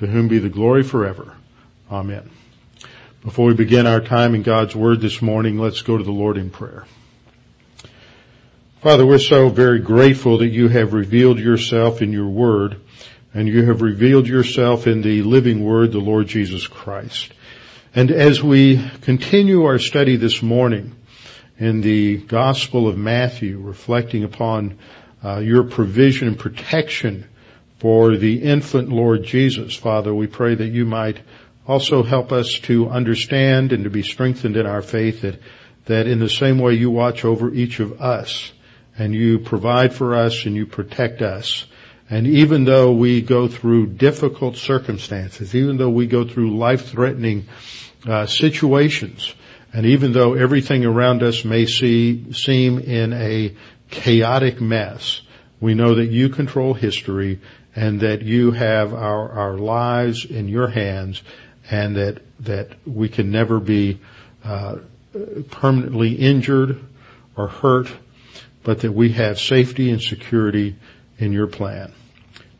to whom be the glory forever. Amen. Before we begin our time in God's Word this morning, let's go to the Lord in prayer. Father, we're so very grateful that you have revealed yourself in your Word, and you have revealed yourself in the living Word, the Lord Jesus Christ. And as we continue our study this morning in the Gospel of Matthew, reflecting upon uh, your provision and protection for the infant Lord Jesus. Father, we pray that you might also help us to understand and to be strengthened in our faith that, that in the same way you watch over each of us and you provide for us and you protect us. And even though we go through difficult circumstances, even though we go through life-threatening uh, situations, and even though everything around us may see, seem in a chaotic mess, we know that you control history and that you have our, our lives in your hands and that, that we can never be uh, permanently injured or hurt, but that we have safety and security in your plan.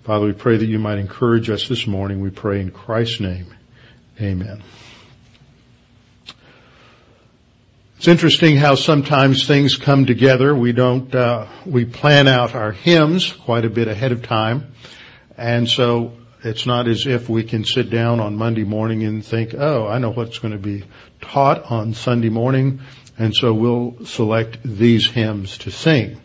Father, we pray that you might encourage us this morning. We pray in Christ's name. Amen. It's interesting how sometimes things come together. We don't, uh, we plan out our hymns quite a bit ahead of time. And so it's not as if we can sit down on Monday morning and think, oh, I know what's going to be taught on Sunday morning, and so we'll select these hymns to sing.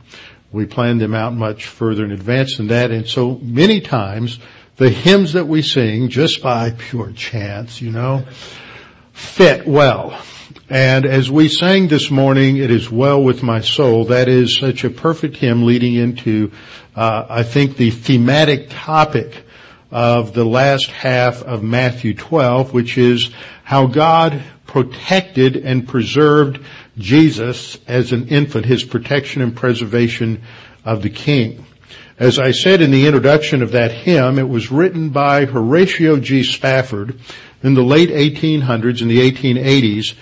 We plan them out much further in advance than that, and so many times the hymns that we sing, just by pure chance, you know, fit well. And as we sang this morning, it is well with my soul. That is such a perfect hymn leading into, uh, I think the thematic topic of the last half of Matthew 12, which is how God protected and preserved Jesus as an infant, his protection and preservation of the king. As I said in the introduction of that hymn, it was written by Horatio G. Spafford in the late 1800s and the 1880s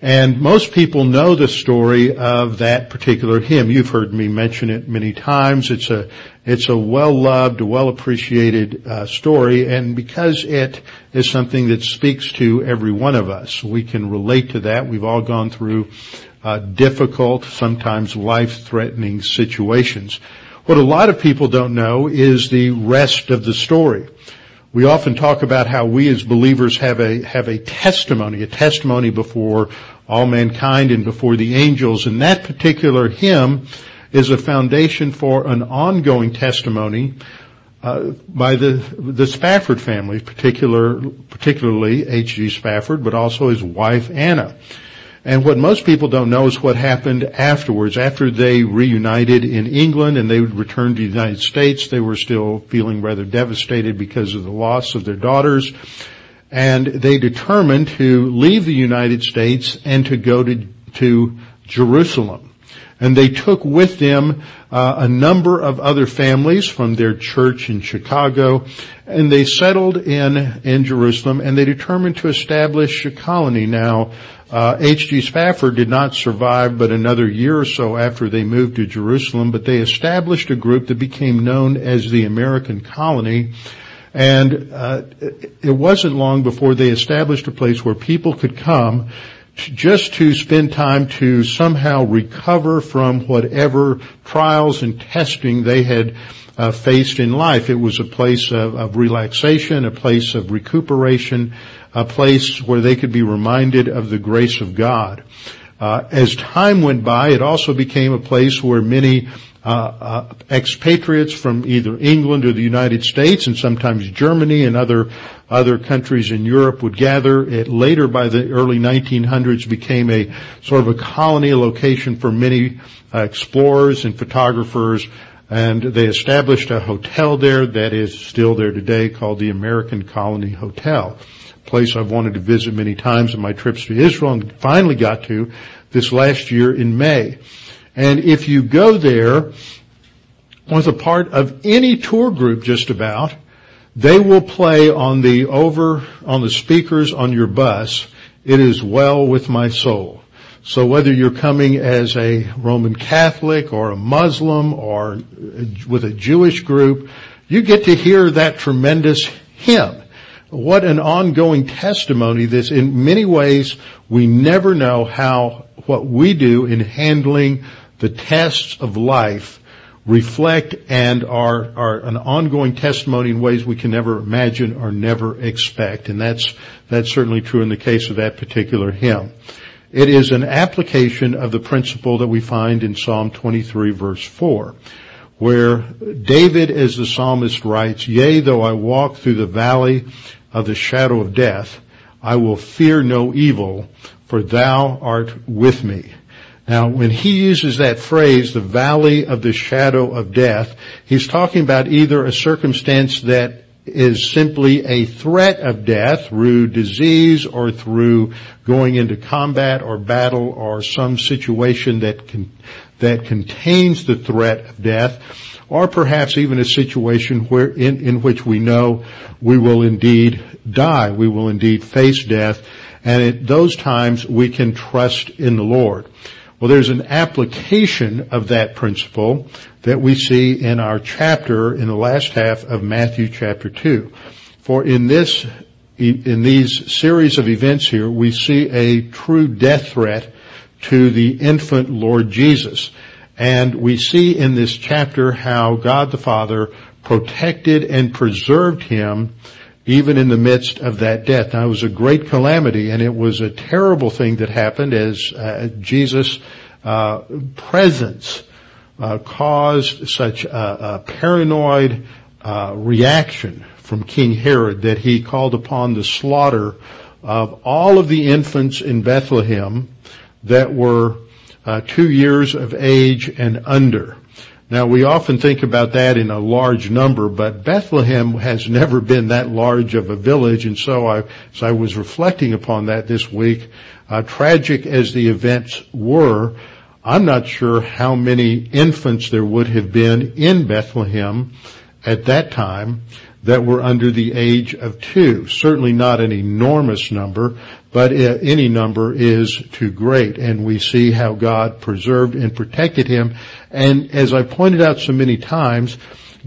and most people know the story of that particular hymn. You've heard me mention it many times. It's a, it's a well-loved, well-appreciated uh, story, and because it is something that speaks to every one of us, we can relate to that. We've all gone through uh, difficult, sometimes life-threatening situations. What a lot of people don't know is the rest of the story. We often talk about how we as believers have a, have a testimony, a testimony before all mankind and before the angels. And that particular hymn is a foundation for an ongoing testimony uh, by the the Spafford family, particular particularly H.G. Spafford, but also his wife Anna. And what most people don't know is what happened afterwards. After they reunited in England and they returned to the United States, they were still feeling rather devastated because of the loss of their daughters. And they determined to leave the United States and to go to, to Jerusalem. And they took with them uh, a number of other families from their church in Chicago, and they settled in in Jerusalem, and they determined to establish a colony. Now, H.G. Uh, Spafford did not survive but another year or so after they moved to Jerusalem, but they established a group that became known as the American Colony. And uh, it wasn't long before they established a place where people could come just to spend time to somehow recover from whatever trials and testing they had uh, faced in life. It was a place of, of, relaxation, a place of recuperation, a place where they could be reminded of the grace of God. Uh, as time went by, it also became a place where many uh, uh, expatriates from either England or the United States and sometimes Germany and other other countries in Europe would gather. It later, by the early 1900s, became a sort of a colony, location for many uh, explorers and photographers and they established a hotel there that is still there today called the American Colony Hotel. Place I've wanted to visit many times in my trips to Israel and finally got to this last year in May. And if you go there with a part of any tour group just about, they will play on the over, on the speakers on your bus, it is well with my soul. So whether you're coming as a Roman Catholic or a Muslim or with a Jewish group, you get to hear that tremendous hymn. What an ongoing testimony this, in many ways, we never know how what we do in handling the tests of life reflect and are, are an ongoing testimony in ways we can never imagine or never expect. And that's, that's certainly true in the case of that particular hymn. It is an application of the principle that we find in Psalm 23 verse 4, where David as the psalmist writes, Yea, though I walk through the valley of the shadow of death, I will fear no evil, for thou art with me. Now, when he uses that phrase, the valley of the shadow of death, he's talking about either a circumstance that is simply a threat of death through disease or through going into combat or battle or some situation that can, that contains the threat of death or perhaps even a situation where in, in which we know we will indeed die. We will indeed face death. And at those times we can trust in the Lord. Well, there's an application of that principle that we see in our chapter in the last half of Matthew chapter 2. For in this, in these series of events here, we see a true death threat to the infant Lord Jesus. And we see in this chapter how God the Father protected and preserved him even in the midst of that death. Now it was a great calamity and it was a terrible thing that happened as uh, Jesus' uh, presence uh, caused such a, a paranoid uh, reaction from King Herod that he called upon the slaughter of all of the infants in Bethlehem that were uh, two years of age and under. Now we often think about that in a large number, but Bethlehem has never been that large of a village, and so I, as I was reflecting upon that this week, uh, tragic as the events were, I'm not sure how many infants there would have been in Bethlehem at that time that were under the age of two. Certainly not an enormous number, but any number is too great. And we see how God preserved and protected him. And as I pointed out so many times,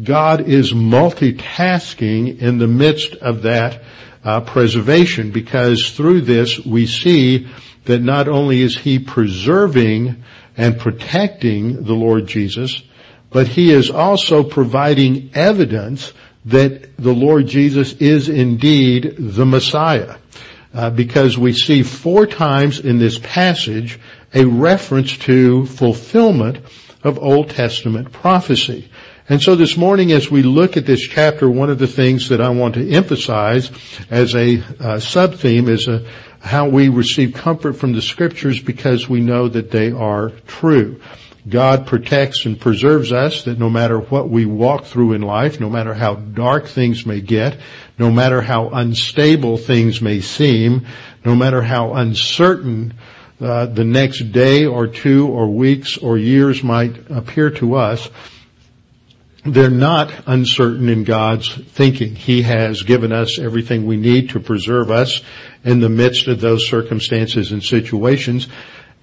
God is multitasking in the midst of that uh, preservation because through this we see that not only is he preserving and protecting the Lord Jesus, but he is also providing evidence that the Lord Jesus is indeed the Messiah. Uh, because we see four times in this passage a reference to fulfillment of Old Testament prophecy. And so this morning as we look at this chapter, one of the things that I want to emphasize as a uh, sub-theme is a, uh, how we receive comfort from the scriptures because we know that they are true. God protects and preserves us that no matter what we walk through in life, no matter how dark things may get, no matter how unstable things may seem, no matter how uncertain uh, the next day or two or weeks or years might appear to us, they're not uncertain in God's thinking. He has given us everything we need to preserve us in the midst of those circumstances and situations.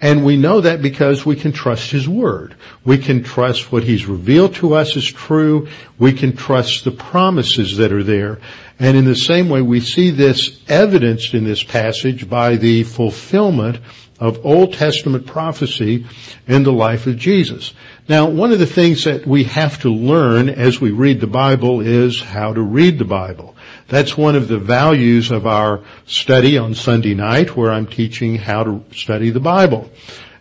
And we know that because we can trust His Word. We can trust what He's revealed to us is true. We can trust the promises that are there. And in the same way, we see this evidenced in this passage by the fulfillment of Old Testament prophecy in the life of Jesus. Now, one of the things that we have to learn as we read the Bible is how to read the Bible. That's one of the values of our study on Sunday night where I'm teaching how to study the Bible.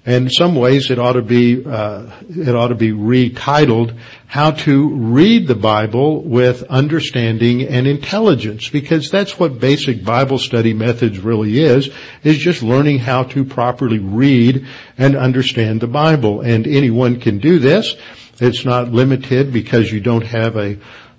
And in some ways it ought to be, uh, it ought to be retitled, How to Read the Bible with Understanding and Intelligence, because that's what basic Bible study methods really is, is just learning how to properly read and understand the Bible. And anyone can do this. It's not limited because you don't have a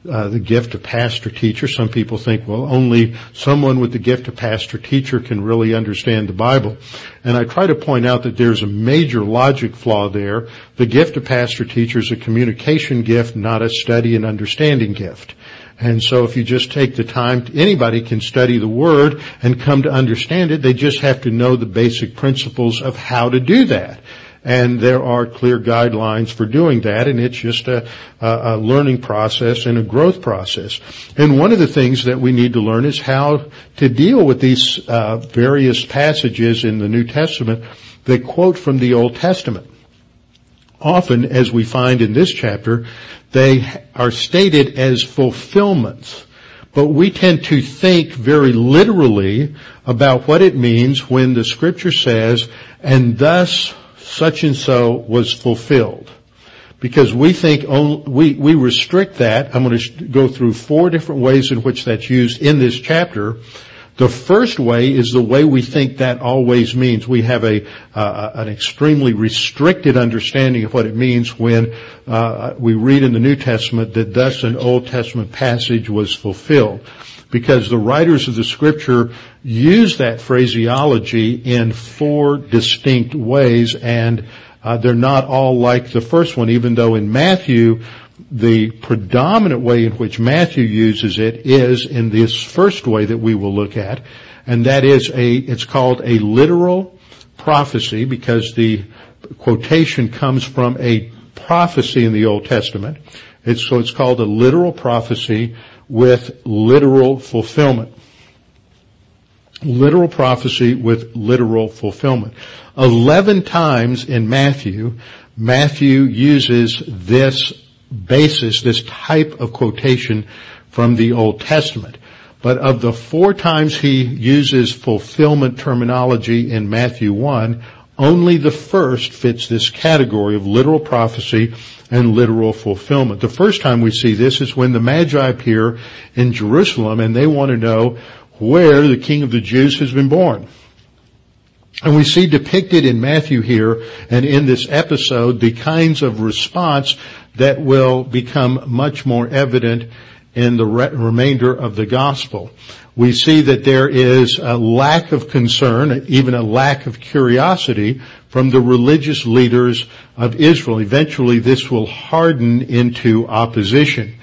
uh, the gift of pastor teacher. Some people think, well, only someone with the gift of pastor teacher can really understand the Bible. And I try to point out that there's a major logic flaw there. The gift of pastor teacher is a communication gift, not a study and understanding gift. And so if you just take the time, anybody can study the Word and come to understand it. They just have to know the basic principles of how to do that and there are clear guidelines for doing that, and it's just a, a, learning process and a growth process. And one of the things that we need to learn is how to deal with these uh, various passages in the New Testament that quote from the Old Testament. Often, as we find in this chapter, they are stated as fulfillments. But we tend to think very literally about what it means when the scripture says, and thus such and so was fulfilled. Because we think only, we, we restrict that. I'm going to go through four different ways in which that's used in this chapter. The first way is the way we think that always means. We have a uh, an extremely restricted understanding of what it means when uh, we read in the New Testament that thus an Old Testament passage was fulfilled because the writers of the scripture use that phraseology in four distinct ways and uh, they're not all like the first one, even though in Matthew, the predominant way in which Matthew uses it is in this first way that we will look at, and that is a, it's called a literal prophecy because the quotation comes from a prophecy in the Old Testament. It's, so it's called a literal prophecy with literal fulfillment. Literal prophecy with literal fulfillment. Eleven times in Matthew, Matthew uses this basis, this type of quotation from the Old Testament. But of the four times he uses fulfillment terminology in Matthew 1, only the first fits this category of literal prophecy and literal fulfillment. The first time we see this is when the Magi appear in Jerusalem and they want to know where the King of the Jews has been born. And we see depicted in Matthew here and in this episode the kinds of response that will become much more evident in the re- remainder of the gospel we see that there is a lack of concern, even a lack of curiosity from the religious leaders of Israel. Eventually this will harden into opposition.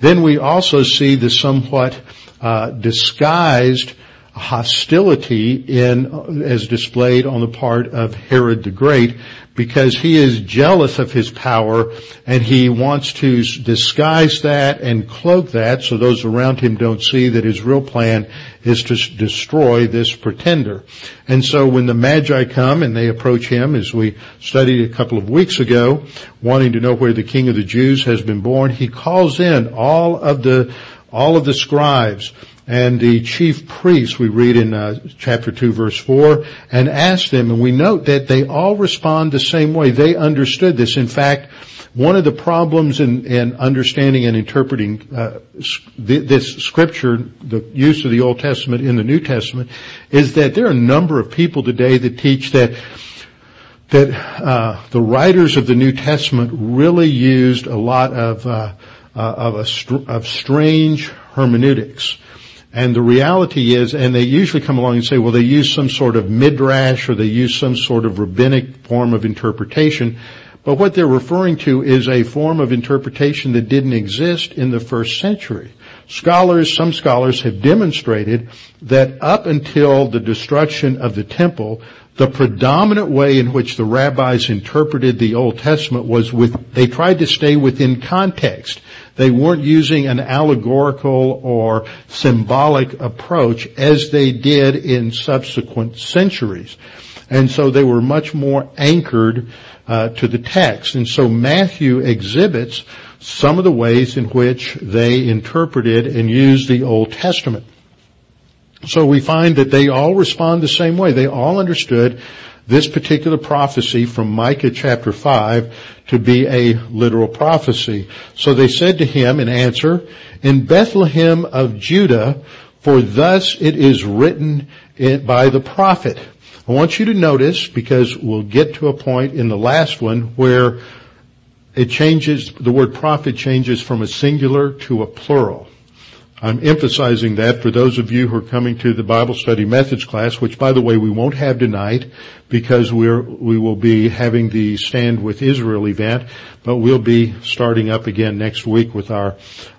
Then we also see the somewhat uh, disguised hostility in, as displayed on the part of Herod the Great, because he is jealous of his power and he wants to disguise that and cloak that so those around him don't see that his real plan is to destroy this pretender. And so when the Magi come and they approach him, as we studied a couple of weeks ago, wanting to know where the King of the Jews has been born, he calls in all of the all of the scribes and the chief priests, we read in uh, chapter 2 verse 4, and asked them, and we note that they all respond the same way. They understood this. In fact, one of the problems in, in understanding and interpreting uh, this scripture, the use of the Old Testament in the New Testament, is that there are a number of people today that teach that that uh, the writers of the New Testament really used a lot of uh, uh of, a, of strange hermeneutics and the reality is, and they usually come along and say, well, they use some sort of midrash or they use some sort of rabbinic form of interpretation. But what they're referring to is a form of interpretation that didn't exist in the first century. Scholars, some scholars have demonstrated that up until the destruction of the temple, the predominant way in which the rabbis interpreted the Old Testament was with, they tried to stay within context. They weren't using an allegorical or symbolic approach as they did in subsequent centuries. And so they were much more anchored uh, to the text. And so Matthew exhibits some of the ways in which they interpreted and used the Old Testament. So we find that they all respond the same way. They all understood this particular prophecy from Micah chapter 5 to be a literal prophecy. So they said to him in answer, in Bethlehem of Judah, for thus it is written by the prophet. I want you to notice, because we'll get to a point in the last one where it changes, the word prophet changes from a singular to a plural. I'm emphasizing that for those of you who are coming to the Bible study methods class, which by the way we won't have tonight because we're, we will be having the Stand with Israel event, but we'll be starting up again next week with our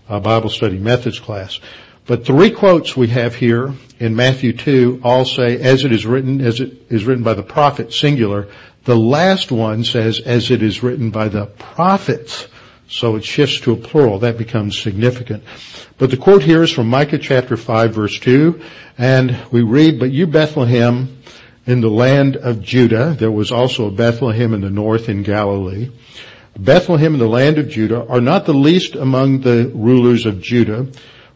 uh, Bible study methods class. But three quotes we have here in Matthew 2 all say, as it is written, as it is written by the prophet, singular. The last one says, as it is written by the prophets. So it shifts to a plural. That becomes significant. But the quote here is from Micah chapter 5 verse 2. And we read, But you Bethlehem in the land of Judah, there was also a Bethlehem in the north in Galilee. Bethlehem in the land of Judah are not the least among the rulers of Judah,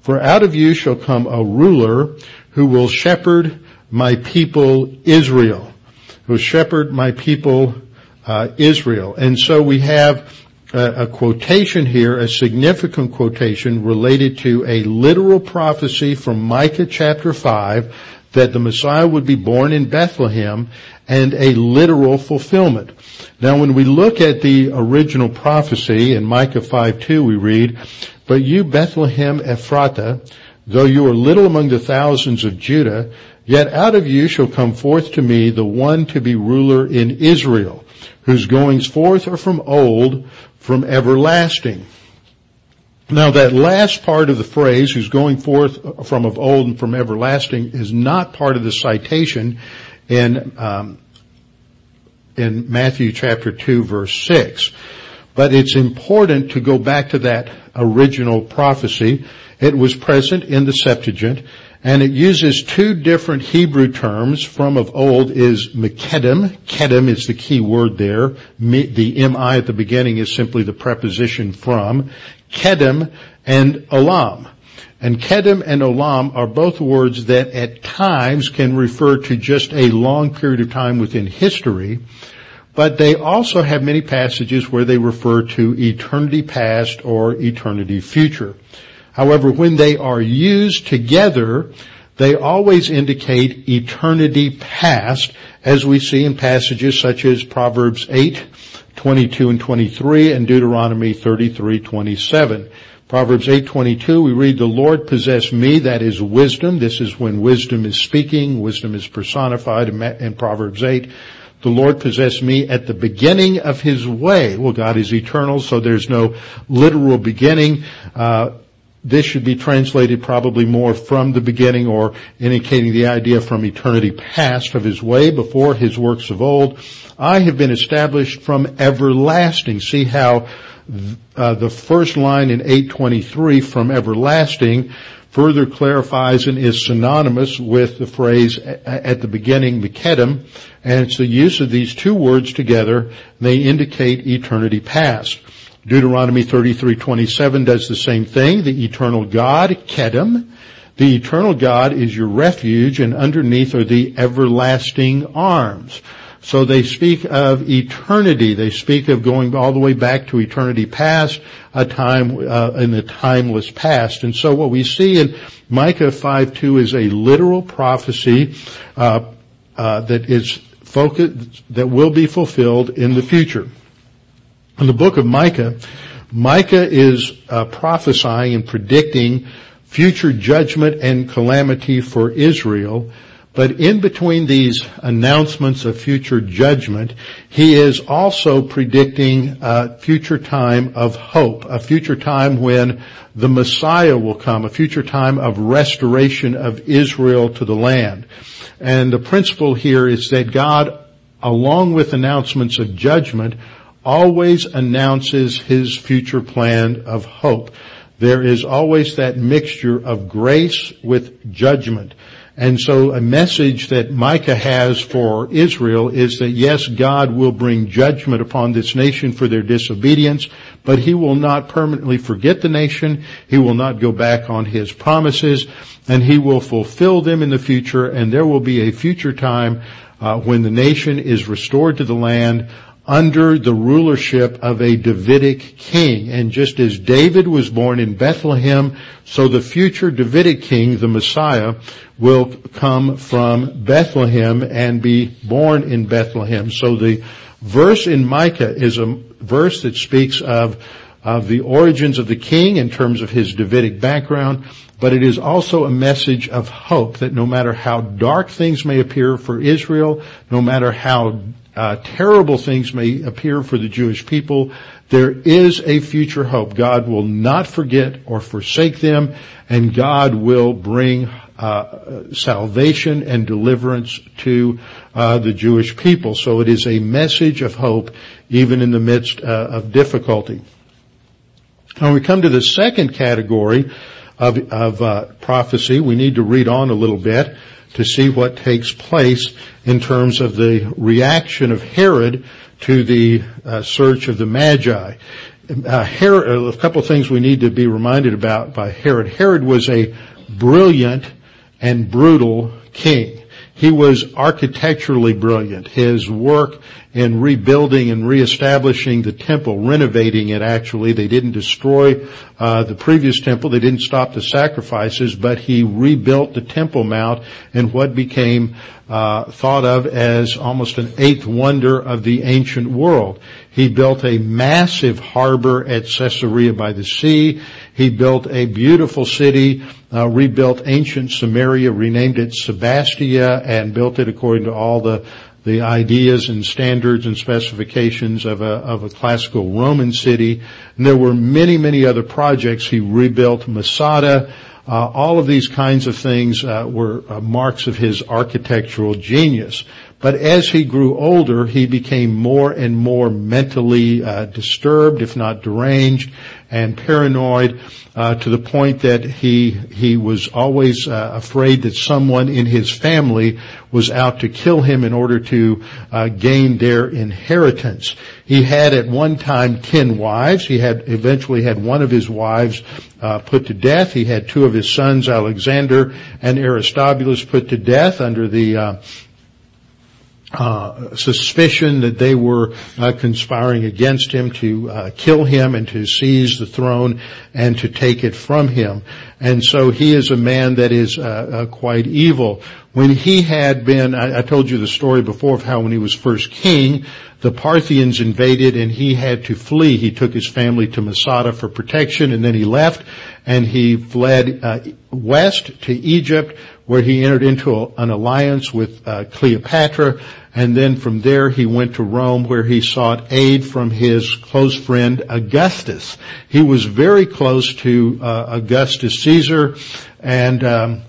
for out of you shall come a ruler who will shepherd my people Israel. Who will shepherd my people uh, Israel. And so we have a, quotation here, a significant quotation related to a literal prophecy from Micah chapter 5 that the Messiah would be born in Bethlehem and a literal fulfillment. Now when we look at the original prophecy in Micah 5:2 we read, But you Bethlehem Ephratah, though you are little among the thousands of Judah, yet out of you shall come forth to me the one to be ruler in Israel, whose goings forth are from old, from everlasting. Now that last part of the phrase, who's going forth from of old and from everlasting, is not part of the citation in um, in Matthew chapter two, verse six. But it's important to go back to that original prophecy. It was present in the Septuagint, and it uses two different Hebrew terms from of old is Mekedem. Kedem is the key word there. The MI at the beginning is simply the preposition from. Kedem and Olam. And Kedem and Olam are both words that at times can refer to just a long period of time within history, but they also have many passages where they refer to eternity past or eternity future. However, when they are used together, they always indicate eternity past, as we see in passages such as Proverbs 8, 22 and 23 and Deuteronomy 33, 27. Proverbs 8:22 we read the Lord possess me that is wisdom. This is when wisdom is speaking wisdom is personified in Proverbs 8 the Lord possess me at the beginning of his way. Well God is eternal so there's no literal beginning. Uh, this should be translated probably more from the beginning or indicating the idea from eternity past of his way before his works of old. I have been established from everlasting. See how uh, the first line in 823 from everlasting further clarifies and is synonymous with the phrase at the beginning, Mekedem, and it's the use of these two words together. They indicate eternity past. Deuteronomy 33:27 does the same thing. The eternal God, Kedem, the eternal God is your refuge and underneath are the everlasting arms. So they speak of eternity. They speak of going all the way back to eternity past, a time uh, in the timeless past. And so what we see in Micah 5:2 is a literal prophecy uh, uh, that is focused that will be fulfilled in the future. In the book of Micah, Micah is uh, prophesying and predicting future judgment and calamity for Israel, But in between these announcements of future judgment, he is also predicting a future time of hope, a future time when the Messiah will come, a future time of restoration of Israel to the land. And the principle here is that God, along with announcements of judgment, always announces his future plan of hope. There is always that mixture of grace with judgment. And so a message that Micah has for Israel is that yes, God will bring judgment upon this nation for their disobedience, but he will not permanently forget the nation. He will not go back on his promises and he will fulfill them in the future and there will be a future time uh, when the nation is restored to the land under the rulership of a Davidic king. And just as David was born in Bethlehem, so the future Davidic king, the Messiah, will come from Bethlehem and be born in Bethlehem. So the verse in Micah is a verse that speaks of, of the origins of the king in terms of his Davidic background, but it is also a message of hope that no matter how dark things may appear for Israel, no matter how uh, terrible things may appear for the Jewish people, there is a future hope. God will not forget or forsake them, and God will bring uh, salvation and deliverance to uh, the Jewish people. So it is a message of hope, even in the midst uh, of difficulty. When we come to the second category of, of uh, prophecy, we need to read on a little bit to see what takes place in terms of the reaction of Herod to the uh, search of the Magi. Uh, Herod, a couple of things we need to be reminded about by Herod. Herod was a brilliant and brutal king. He was architecturally brilliant. His work in rebuilding and reestablishing the temple, renovating it actually. They didn't destroy uh, the previous temple. They didn't stop the sacrifices, but he rebuilt the Temple Mount in what became uh, thought of as almost an eighth wonder of the ancient world. He built a massive harbor at Caesarea by the sea. He built a beautiful city, uh, rebuilt ancient Samaria, renamed it Sebastia, and built it according to all the the ideas and standards and specifications of a, of a classical Roman city. And there were many, many other projects. He rebuilt Masada. Uh, all of these kinds of things uh, were uh, marks of his architectural genius. But as he grew older, he became more and more mentally uh, disturbed, if not deranged, and paranoid uh, to the point that he he was always uh, afraid that someone in his family was out to kill him in order to uh, gain their inheritance. He had at one time ten wives. He had eventually had one of his wives uh, put to death. He had two of his sons, Alexander and Aristobulus, put to death under the uh, suspicion that they were uh, conspiring against him to uh, kill him and to seize the throne and to take it from him. And so he is a man that is uh, uh, quite evil. When he had been, I, I, told you the story before of how when he was first king, the Parthians invaded and he had to flee. He took his family to Masada for protection and then he left and he fled west to Egypt where he entered into an alliance with Cleopatra and then from there he went to Rome where he sought aid from his close friend Augustus. He was very close to uh, Augustus Caesar and um,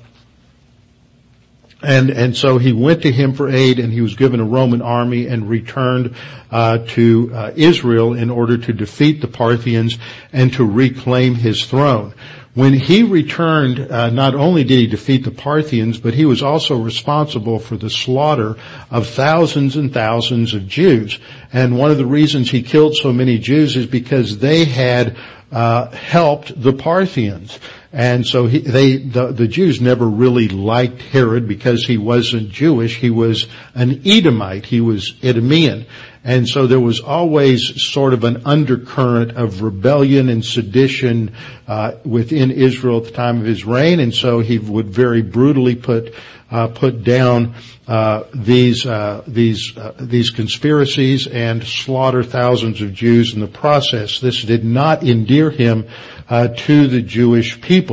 and and so he went to him for aid and he was given a Roman army and returned uh, to uh, Israel in order to defeat the Parthians and to reclaim his throne. When he returned, uh, not only did he defeat the Parthians, but he was also responsible for the slaughter of thousands and thousands of Jews. And one of the reasons he killed so many Jews is because they had uh, helped the Parthians. And so he, they, the, the, Jews never really liked Herod because he wasn't Jewish. He was an Edomite. He was Idumean. And so there was always sort of an undercurrent of rebellion and sedition uh, within Israel at the time of his reign, and so he would very brutally put uh, put down uh, these uh, these uh, these conspiracies and slaughter thousands of Jews in the process. This did not endear him uh, to the Jewish people.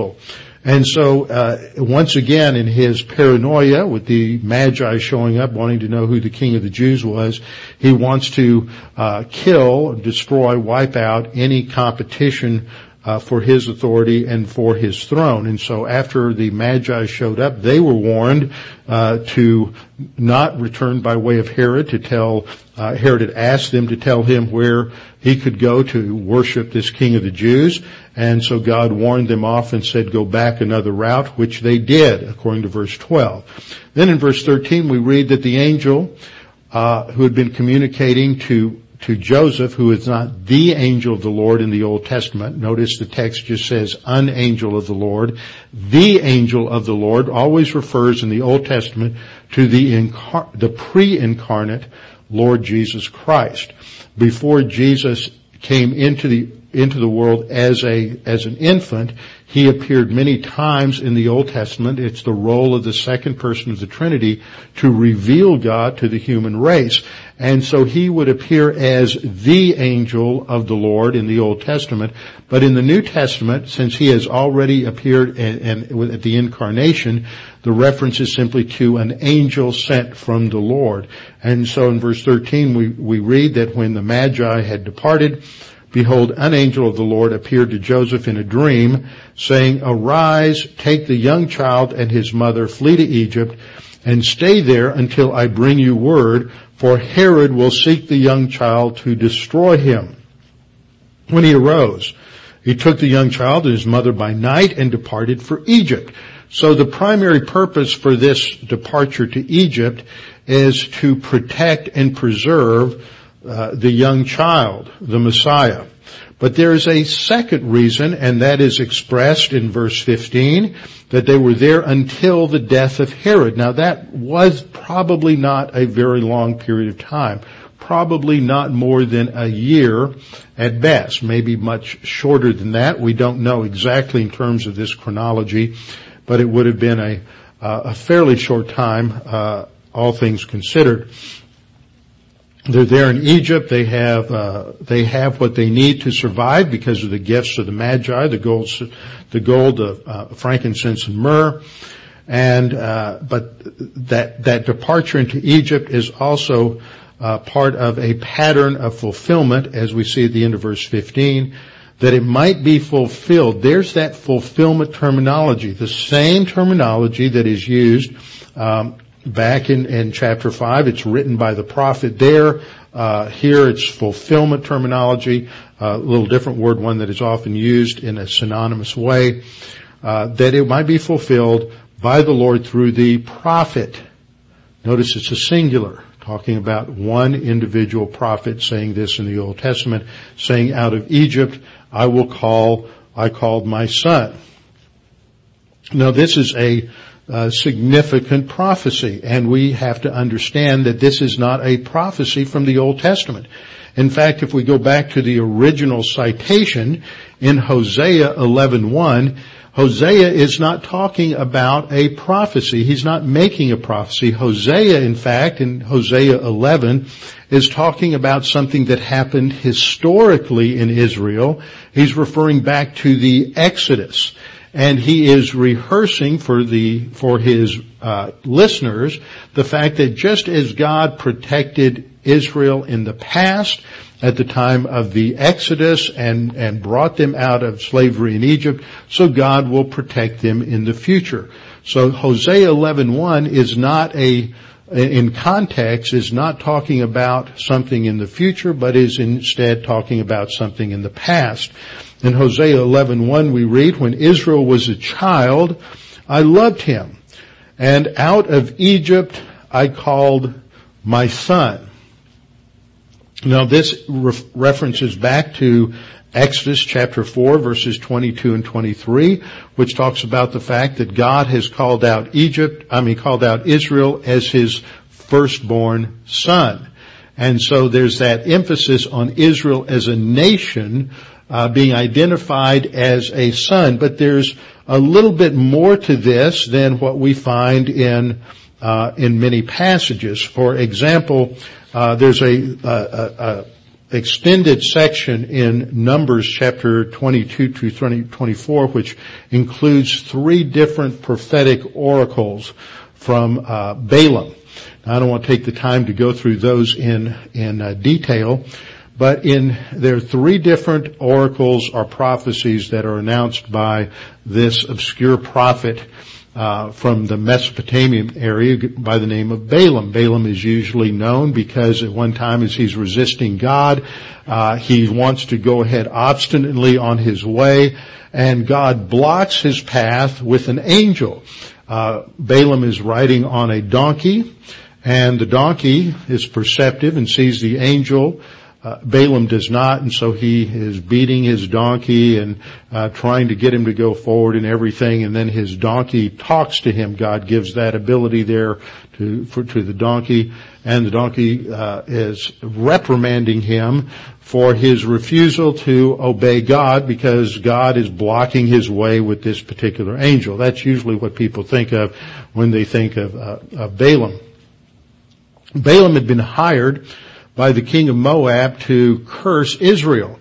And so, uh, once again, in his paranoia with the Magi showing up, wanting to know who the King of the Jews was, he wants to uh, kill, destroy, wipe out any competition uh, for his authority and for his throne. And so after the Magi showed up, they were warned uh, to not return by way of Herod to tell uh, Herod had asked them to tell him where he could go to worship this King of the Jews. And so God warned them off and said, go back another route, which they did, according to verse 12. Then in verse 13 we read that the angel uh, who had been communicating to to Joseph, who is not the angel of the Lord in the Old Testament. Notice the text just says an angel of the Lord. The angel of the Lord always refers in the Old Testament to the, incar- the pre-incarnate Lord Jesus Christ. Before Jesus came into the into the world as a as an infant, he appeared many times in the Old Testament. It's the role of the second person of the Trinity to reveal God to the human race. And so he would appear as the angel of the Lord in the Old Testament. But in the New Testament, since he has already appeared at the incarnation, the reference is simply to an angel sent from the Lord. And so in verse 13 we, we read that when the Magi had departed, behold, an angel of the Lord appeared to Joseph in a dream, saying, Arise, take the young child and his mother, flee to Egypt, and stay there until I bring you word, for Herod will seek the young child to destroy him. When he arose, he took the young child and his mother by night and departed for Egypt. So the primary purpose for this departure to Egypt is to protect and preserve uh, the young child, the Messiah. But there is a second reason, and that is expressed in verse 15, that they were there until the death of Herod. Now that was probably not a very long period of time. Probably not more than a year at best, maybe much shorter than that. We don't know exactly in terms of this chronology, but it would have been a, uh, a fairly short time, uh, all things considered. They're there in Egypt. They have uh, they have what they need to survive because of the gifts of the Magi, the gold, the gold of uh, frankincense and myrrh, and uh, but that that departure into Egypt is also uh, part of a pattern of fulfillment, as we see at the end of verse 15, that it might be fulfilled. There's that fulfillment terminology, the same terminology that is used um, back in, in chapter 5. It's written by the prophet there. Uh, here it's fulfillment terminology, uh, a little different word, one that is often used in a synonymous way, uh, that it might be fulfilled by the Lord through the prophet. Notice it's a singular, talking about one individual prophet saying this in the Old Testament, saying out of Egypt, I will call, I called my son. Now this is a uh, significant prophecy, and we have to understand that this is not a prophecy from the Old Testament. In fact, if we go back to the original citation in Hosea 11:1, Hosea is not talking about a prophecy. He's not making a prophecy. Hosea, in fact, in Hosea 11, is talking about something that happened historically in Israel. He's referring back to the Exodus and he is rehearsing for the for his uh, listeners the fact that just as God protected Israel in the past at the time of the Exodus and and brought them out of slavery in Egypt, so God will protect them in the future. So Hosea 11:1 is not a in context is not talking about something in the future, but is instead talking about something in the past. In Hosea 11:1 we read, when Israel was a child, I loved him, and out of Egypt I called my son. Now this re- references back to Exodus chapter 4 verses 22 and 23, which talks about the fact that God has called out Egypt, I mean called out Israel as his firstborn son. And so there's that emphasis on Israel as a nation uh, being identified as a son, but there's a little bit more to this than what we find in uh, in many passages. For example, uh, there's a, a, extended section in Numbers chapter 22 to 24, which includes three different prophetic oracles from uh, Balaam. I don't want to take the time to go through those in in uh, detail, but in there are three different oracles or prophecies that are announced by this obscure prophet uh, from the Mesopotamian area by the name of Balaam. Balaam is usually known because at one time as he's resisting God, uh, he wants to go ahead obstinately on his way, and God blocks his path with an angel. Uh, Balaam is riding on a donkey, and the donkey is perceptive and sees the angel Balaam does not, and so he is beating his donkey and uh, trying to get him to go forward and everything. And then his donkey talks to him. God gives that ability there to for, to the donkey, and the donkey uh, is reprimanding him for his refusal to obey God because God is blocking his way with this particular angel. That's usually what people think of when they think of, uh, of Balaam. Balaam had been hired by the king of Moab to curse Israel.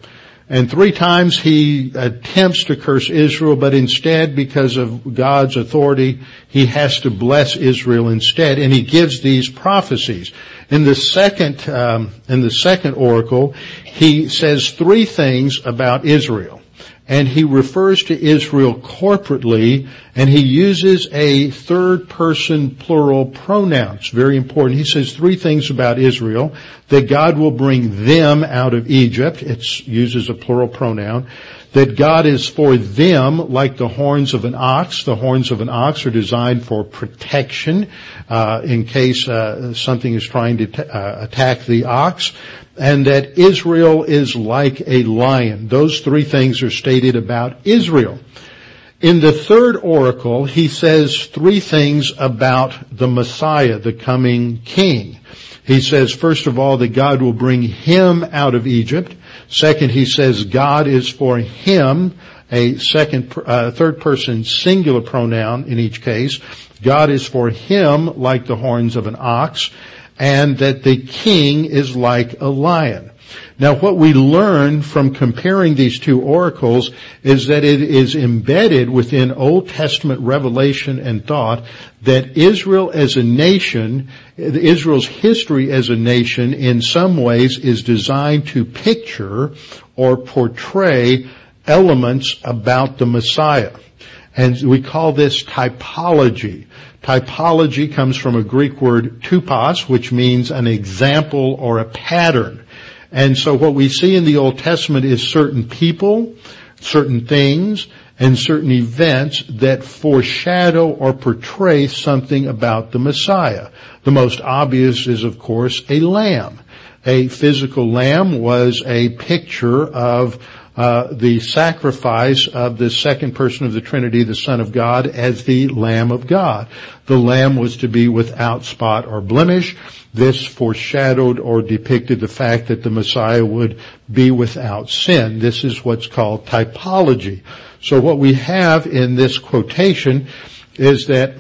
And three times he attempts to curse Israel, but instead, because of God's authority, he has to bless Israel instead, and he gives these prophecies. In the second, um, in the second oracle, he says three things about Israel and he refers to Israel corporately and he uses a third person plural pronoun. It's very important. He says three things about Israel. That God will bring them out of Egypt. It uses a plural pronoun. That God is for them like the horns of an ox. The horns of an ox are designed for protection uh, in case uh, something is trying to t- uh, attack the ox and that Israel is like a lion. Those three things are stated about Israel. In the third oracle, he says three things about the Messiah, the coming king. He says, first of all, that God will bring him out of Egypt. Second, he says God is for him, a second, uh, third person singular pronoun in each case. God is for him like the horns of an ox and that the king is like a lion. Now what we learn from comparing these two oracles is that it is embedded within Old Testament revelation and thought that Israel as a nation, Israel's history as a nation in some ways is designed to picture or portray elements about the Messiah. And we call this typology. Typology comes from a Greek word tupos, which means an example or a pattern. And so what we see in the Old Testament is certain people, certain things, and certain events that foreshadow or portray something about the Messiah. The most obvious is of course a lamb. A physical lamb was a picture of uh, the sacrifice of the second person of the Trinity, the Son of God, as the Lamb of God. The Lamb was to be without spot or blemish. This foreshadowed or depicted the fact that the Messiah would be without sin. This is what's called typology. So what we have in this quotation is that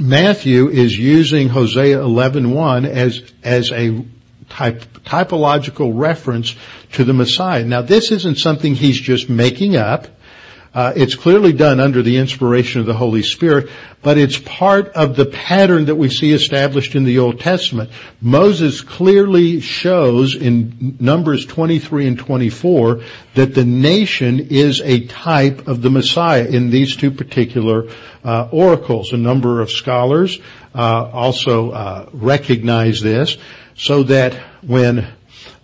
Matthew is using Hosea 11.1 as, as a type, typological reference to the Messiah. Now this isn't something he's just making up. Uh, it's clearly done under the inspiration of the Holy Spirit, but it's part of the pattern that we see established in the Old Testament. Moses clearly shows in Numbers 23 and 24 that the nation is a type of the Messiah in these two particular uh, oracles. A number of scholars uh, also uh, recognize this so that when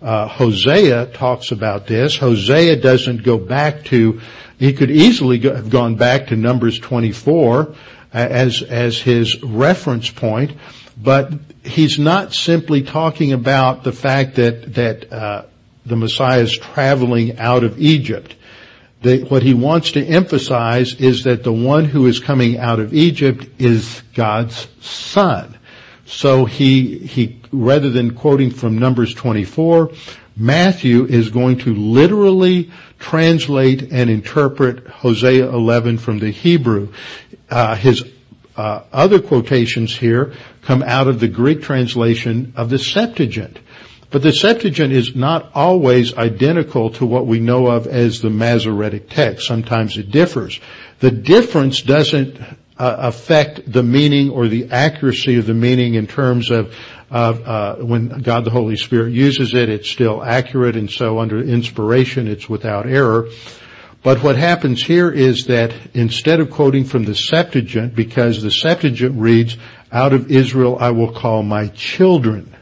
uh, Hosea talks about this, Hosea doesn't go back to, he could easily go, have gone back to Numbers 24 uh, as, as his reference point, but he's not simply talking about the fact that, that, uh, the Messiah is traveling out of Egypt. What he wants to emphasize is that the one who is coming out of Egypt is God's son. So he, he, rather than quoting from Numbers 24, Matthew is going to literally translate and interpret Hosea 11 from the Hebrew. Uh, his uh, other quotations here come out of the Greek translation of the Septuagint. But the Septuagint is not always identical to what we know of as the Masoretic text. Sometimes it differs. The difference doesn't uh, affect the meaning or the accuracy of the meaning in terms of uh, when God the Holy Spirit uses it, it's still accurate, and so under inspiration, it's without error. But what happens here is that instead of quoting from the Septuagint, because the Septuagint reads, out of Israel I will call my children.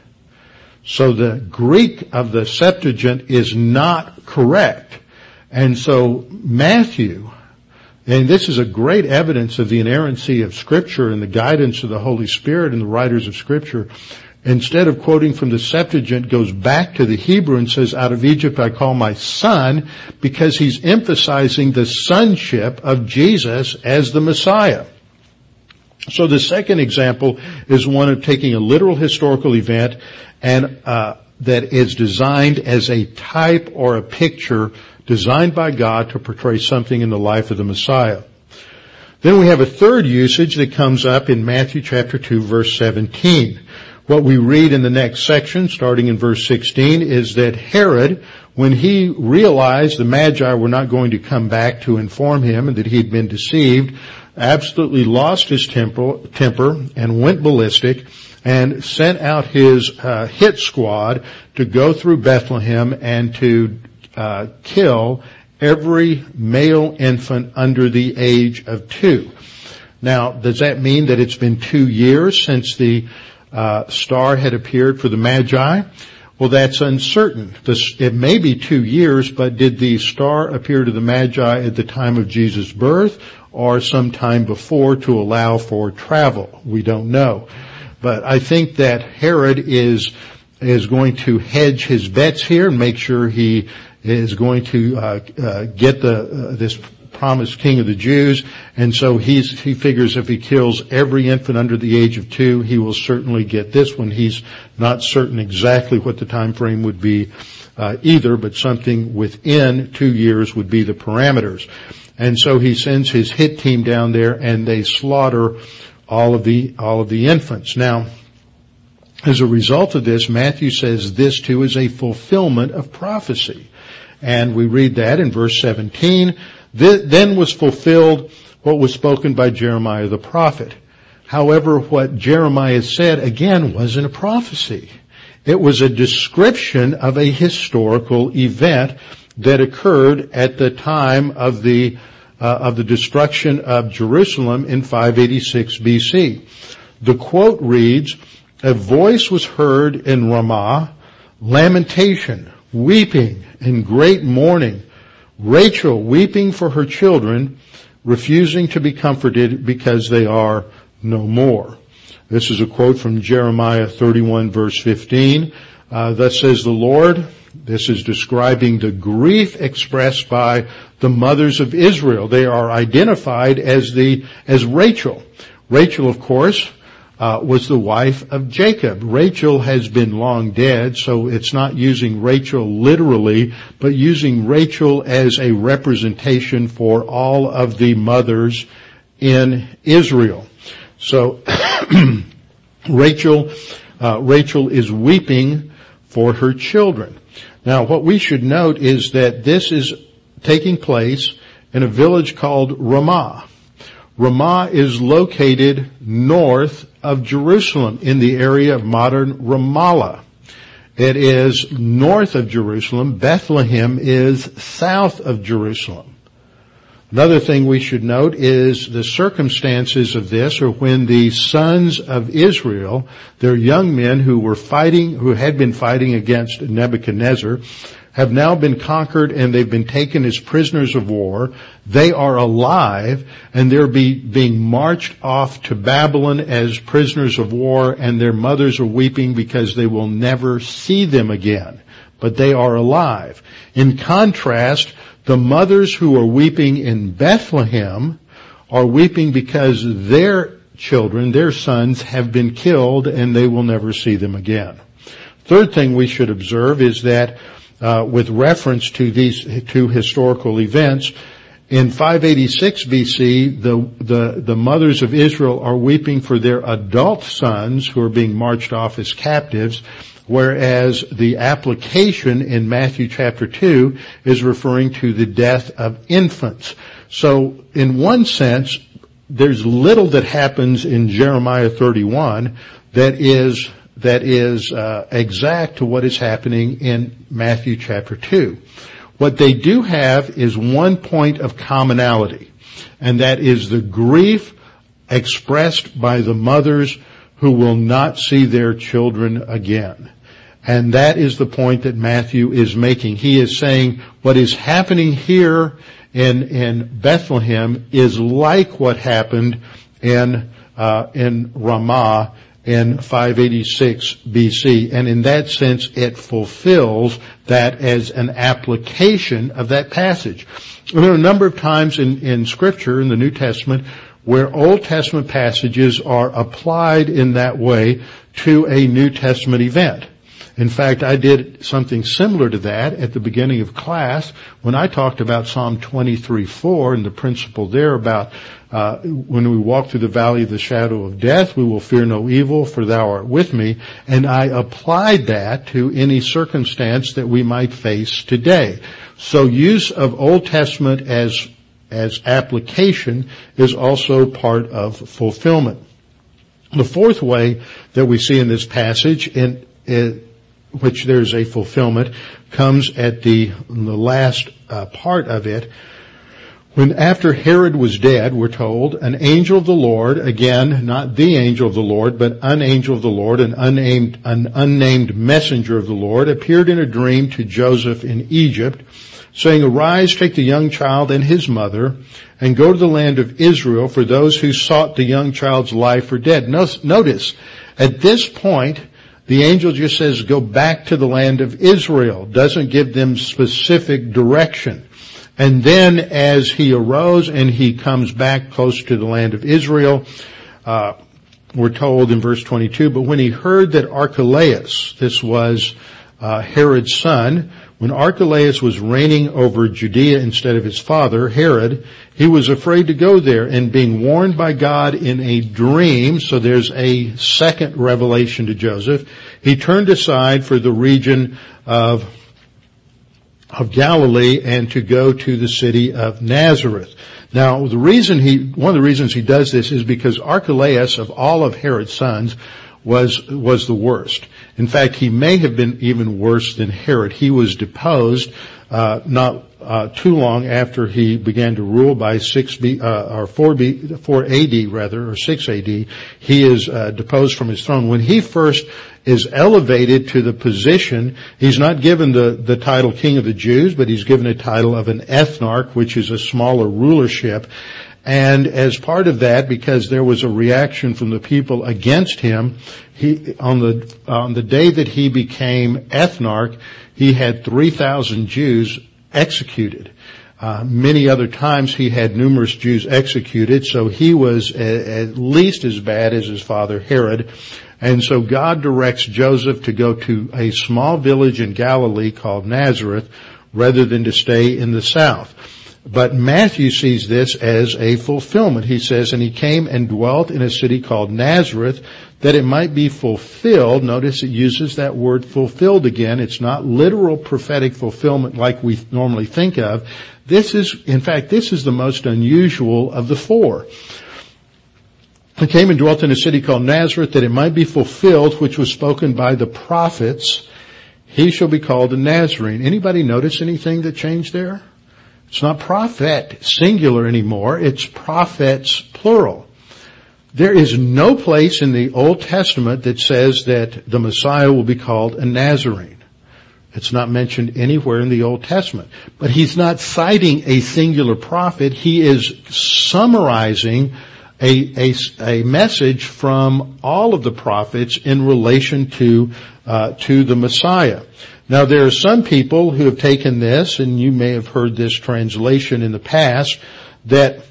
So the Greek of the Septuagint is not correct. And so Matthew, and this is a great evidence of the inerrancy of scripture and the guidance of the Holy Spirit and the writers of scripture, instead of quoting from the Septuagint, goes back to the Hebrew and says, out of Egypt I call my son, because he's emphasizing the sonship of Jesus as the Messiah. So the second example is one of taking a literal historical event and uh, that is designed as a type or a picture designed by God to portray something in the life of the Messiah. Then we have a third usage that comes up in Matthew chapter 2 verse 17. What we read in the next section, starting in verse 16, is that Herod, when he realized the Magi were not going to come back to inform him and that he had been deceived, absolutely lost his temper, temper and went ballistic and sent out his uh, hit squad to go through Bethlehem and to uh, kill every male infant under the age of two. Now, does that mean that it's been two years since the uh, star had appeared for the Magi? Well, that's uncertain. This, it may be two years, but did the star appear to the Magi at the time of Jesus' birth or sometime before to allow for travel? We don't know. But I think that Herod is, is going to hedge his bets here and make sure he is going to uh, uh, get the uh, this promised king of the Jews, and so he's he figures if he kills every infant under the age of two, he will certainly get this one. He's not certain exactly what the time frame would be uh, either, but something within two years would be the parameters. And so he sends his hit team down there, and they slaughter all of the all of the infants. Now. As a result of this, Matthew says this too is a fulfillment of prophecy. And we read that in verse 17. Then was fulfilled what was spoken by Jeremiah the prophet. However, what Jeremiah said again wasn't a prophecy. It was a description of a historical event that occurred at the time of the uh, of the destruction of Jerusalem in 586 BC. The quote reads, "A voice was heard in Ramah, lamentation, weeping, and great mourning." Rachel weeping for her children, refusing to be comforted because they are no more. This is a quote from Jeremiah 31 verse 15. Uh, thus says the Lord, this is describing the grief expressed by the mothers of Israel. They are identified as the, as Rachel. Rachel, of course, uh, was the wife of Jacob. Rachel has been long dead, so it's not using Rachel literally, but using Rachel as a representation for all of the mothers in Israel. So Rachel, uh, Rachel is weeping for her children. Now, what we should note is that this is taking place in a village called Ramah. Ramah is located north of Jerusalem in the area of modern Ramallah. It is north of Jerusalem. Bethlehem is south of Jerusalem. Another thing we should note is the circumstances of this are when the sons of Israel, their young men who were fighting, who had been fighting against Nebuchadnezzar, have now been conquered and they've been taken as prisoners of war. They are alive and they're be, being marched off to Babylon as prisoners of war and their mothers are weeping because they will never see them again. But they are alive. In contrast, the mothers who are weeping in Bethlehem are weeping because their children, their sons have been killed and they will never see them again. Third thing we should observe is that uh, with reference to these two historical events, In 586 BC, the, the, the mothers of Israel are weeping for their adult sons who are being marched off as captives, whereas the application in Matthew chapter 2 is referring to the death of infants. So in one sense, there's little that happens in Jeremiah 31 that is that is uh, exact to what is happening in Matthew chapter 2. What they do have is one point of commonality, and that is the grief expressed by the mothers who will not see their children again. And that is the point that Matthew is making. He is saying what is happening here in, in Bethlehem is like what happened in, uh, in Ramah in 586 BC. And in that sense, it fulfills that as an application of that passage. And There are a number of times in, in scripture, in the New Testament, where Old Testament passages are applied in that way to a New Testament event. In fact, I did something similar to that at the beginning of class when I talked about Psalm 23:4 and the principle there about uh, when we walk through the valley of the shadow of death, we will fear no evil, for thou art with me. And I applied that to any circumstance that we might face today. So use of Old Testament as as application is also part of fulfillment. The fourth way that we see in this passage, in, in which there's a fulfillment, comes at the, the last uh, part of it. When after Herod was dead, we're told, an angel of the Lord, again, not the angel of the Lord, but an angel of the Lord, an unnamed, an unnamed messenger of the Lord, appeared in a dream to Joseph in Egypt, saying, arise, take the young child and his mother, and go to the land of Israel, for those who sought the young child's life are dead. Notice, at this point, the angel just says, go back to the land of Israel, doesn't give them specific direction. And then as he arose and he comes back close to the land of Israel, uh, we're told in verse 22, but when he heard that Archelaus, this was uh, Herod's son, when Archelaus was reigning over Judea instead of his father, Herod, he was afraid to go there and being warned by God in a dream, so there's a second revelation to Joseph, he turned aside for the region of, of Galilee and to go to the city of Nazareth. Now, the reason he, one of the reasons he does this is because Archelaus of all of Herod's sons was, was the worst. In fact, he may have been even worse than Herod. He was deposed uh, not uh, too long after he began to rule by 6 B, uh, or 4 B, 4 AD rather, or 6 AD, he is uh, deposed from his throne. When he first is elevated to the position, he's not given the, the title king of the Jews, but he's given a title of an ethnarch, which is a smaller rulership. And as part of that, because there was a reaction from the people against him, he, on the, on the day that he became ethnarch, he had 3,000 Jews executed. Uh, many other times he had numerous Jews executed, so he was a, at least as bad as his father Herod. And so God directs Joseph to go to a small village in Galilee called Nazareth rather than to stay in the south. But Matthew sees this as a fulfillment. He says, and he came and dwelt in a city called Nazareth that it might be fulfilled. Notice it uses that word fulfilled again. It's not literal prophetic fulfillment like we normally think of. This is, in fact, this is the most unusual of the four. He came and dwelt in a city called Nazareth that it might be fulfilled, which was spoken by the prophets. He shall be called a Nazarene. Anybody notice anything that changed there? It's not prophet singular anymore. It's prophets plural. There is no place in the Old Testament that says that the Messiah will be called a Nazarene. It's not mentioned anywhere in the Old Testament. But he's not citing a singular prophet. He is summarizing a, a, a message from all of the prophets in relation to, uh, to the Messiah. Now there are some people who have taken this, and you may have heard this translation in the past, that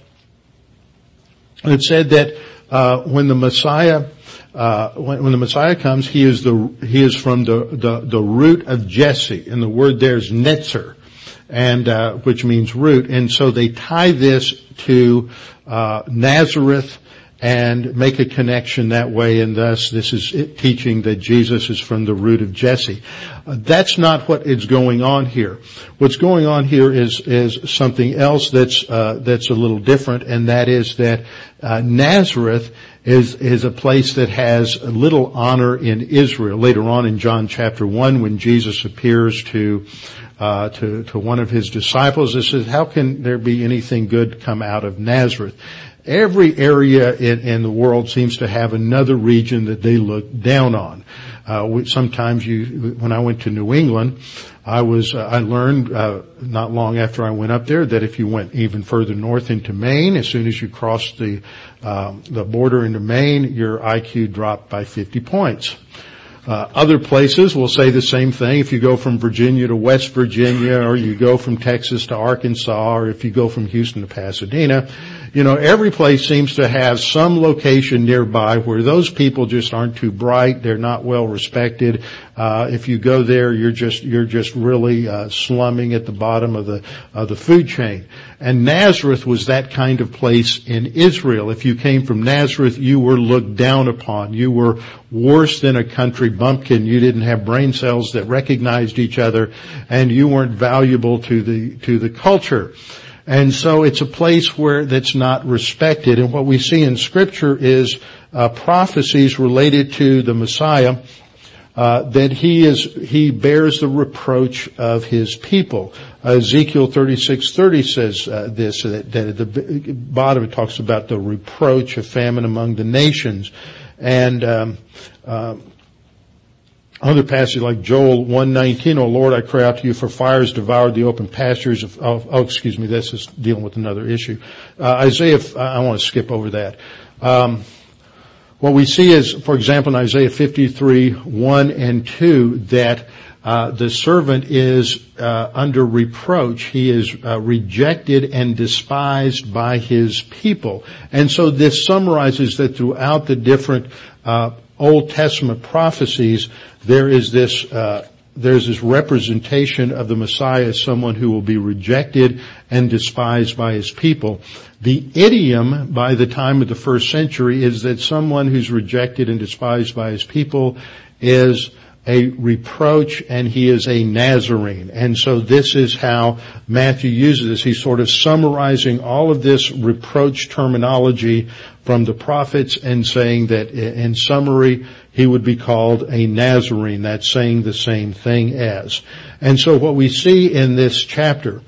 it said that uh, when the Messiah uh, when, when, the Messiah comes, he is the he is from the, the, the root of Jesse, and the word there is netzer, and uh, which means root. And so they tie this to uh, Nazareth and make a connection that way and thus this is teaching that Jesus is from the root of Jesse. Uh, that's not what is going on here. What's going on here is, is something else that's, uh, that's a little different and that is that uh, Nazareth is, is a place that has little honor in Israel. Later on in John chapter 1 when Jesus appears to uh, to, to one of his disciples. It says, how can there be anything good come out of Nazareth? Every area in, in, the world seems to have another region that they look down on. Uh, sometimes you, when I went to New England, I was, uh, I learned, uh, not long after I went up there that if you went even further north into Maine, as soon as you crossed the, um, the border into Maine, your IQ dropped by 50 points. Uh, other places will say the same thing. If you go from Virginia to West Virginia, or you go from Texas to Arkansas, or if you go from Houston to Pasadena, you know, every place seems to have some location nearby where those people just aren't too bright. They're not well respected. Uh, if you go there, you're just you're just really uh, slumming at the bottom of the of the food chain. And Nazareth was that kind of place in Israel. If you came from Nazareth, you were looked down upon. You were worse than a country bumpkin. You didn't have brain cells that recognized each other, and you weren't valuable to the to the culture. And so it's a place where that's not respected. And what we see in scripture is uh, prophecies related to the Messiah uh, that he is he bears the reproach of his people. Uh, Ezekiel thirty six thirty says uh, this that, that, at the bottom it talks about the reproach of famine among the nations, and um, uh, other passages like Joel 119, Oh Lord, I cry out to you for fires devoured the open pastures of, oh, oh excuse me, this is dealing with another issue. Uh, Isaiah, I want to skip over that. Um, what we see is, for example, in Isaiah 53, 1 and 2, that uh, the servant is uh, under reproach. He is uh, rejected and despised by his people. And so this summarizes that throughout the different uh, Old Testament prophecies, there is this uh, there's this representation of the Messiah as someone who will be rejected and despised by his people. The idiom by the time of the first century is that someone who's rejected and despised by his people is a reproach and he is a Nazarene. And so this is how Matthew uses this. He's sort of summarizing all of this reproach terminology from the prophets and saying that in summary, he would be called a Nazarene. That's saying the same thing as. And so what we see in this chapter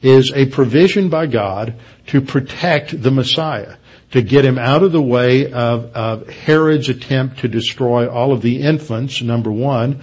is a provision by God to protect the Messiah to get him out of the way of, of Herod's attempt to destroy all of the infants, number one,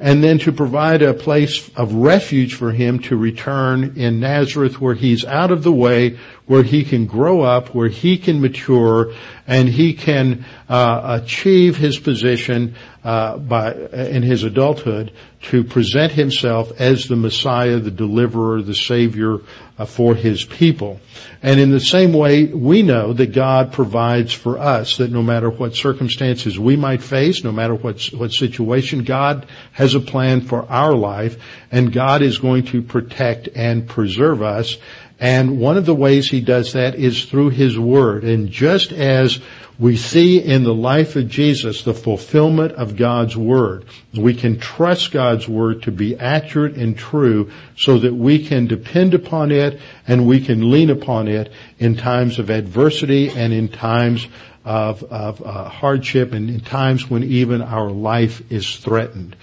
and then to provide a place of refuge for him to return in Nazareth where he's out of the way, where he can grow up, where he can mature, and he can uh, achieve his position uh, by in his adulthood to present himself as the Messiah, the deliverer, the Savior uh, for his people. And in the same way, we know that God provides for us that no matter what circumstances we might face, no matter what, what situation, God has a plan for our life and God is going to protect and preserve us. And one of the ways he does that is through his word. And just as we see in the life of Jesus the fulfillment of God's Word. We can trust God's Word to be accurate and true so that we can depend upon it and we can lean upon it in times of adversity and in times of, of uh, hardship and in times when even our life is threatened.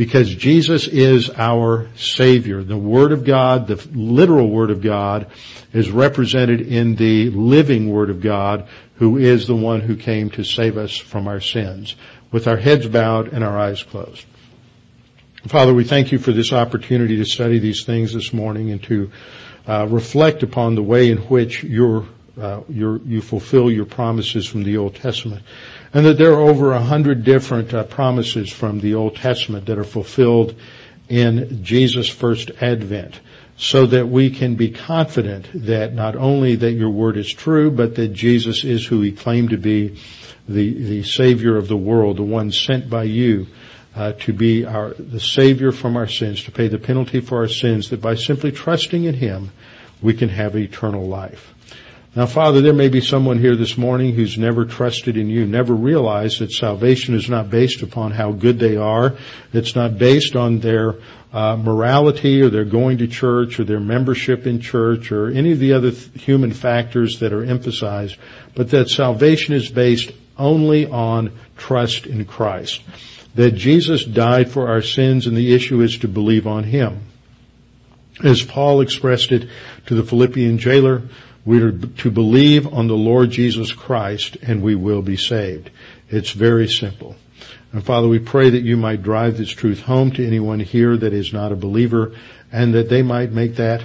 Because Jesus is our Savior. The Word of God, the literal Word of God, is represented in the living Word of God who is the one who came to save us from our sins, with our heads bowed and our eyes closed. Father, we thank you for this opportunity to study these things this morning and to uh, reflect upon the way in which you uh, you fulfill your promises from the Old Testament, and that there are over a hundred different uh, promises from the Old Testament that are fulfilled in Jesus' first advent so that we can be confident that not only that your word is true, but that Jesus is who he claimed to be, the, the savior of the world, the one sent by you, uh, to be our the Savior from our sins, to pay the penalty for our sins, that by simply trusting in Him, we can have eternal life. Now, Father, there may be someone here this morning who's never trusted in you, never realized that salvation is not based upon how good they are. It's not based on their uh, morality or their going to church or their membership in church or any of the other th- human factors that are emphasized, but that salvation is based only on trust in Christ. That Jesus died for our sins and the issue is to believe on Him. As Paul expressed it to the Philippian jailer, we are to believe on the Lord Jesus Christ and we will be saved. It's very simple. And Father, we pray that you might drive this truth home to anyone here that is not a believer and that they might make that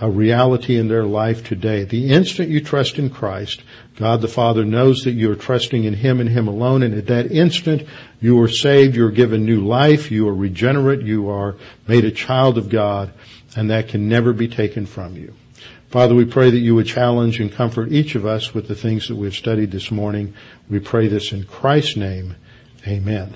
a reality in their life today. The instant you trust in Christ, God the Father knows that you are trusting in Him and Him alone, and at that instant you are saved, you are given new life, you are regenerate, you are made a child of God, and that can never be taken from you. Father, we pray that you would challenge and comfort each of us with the things that we've studied this morning. We pray this in Christ's name. Amen.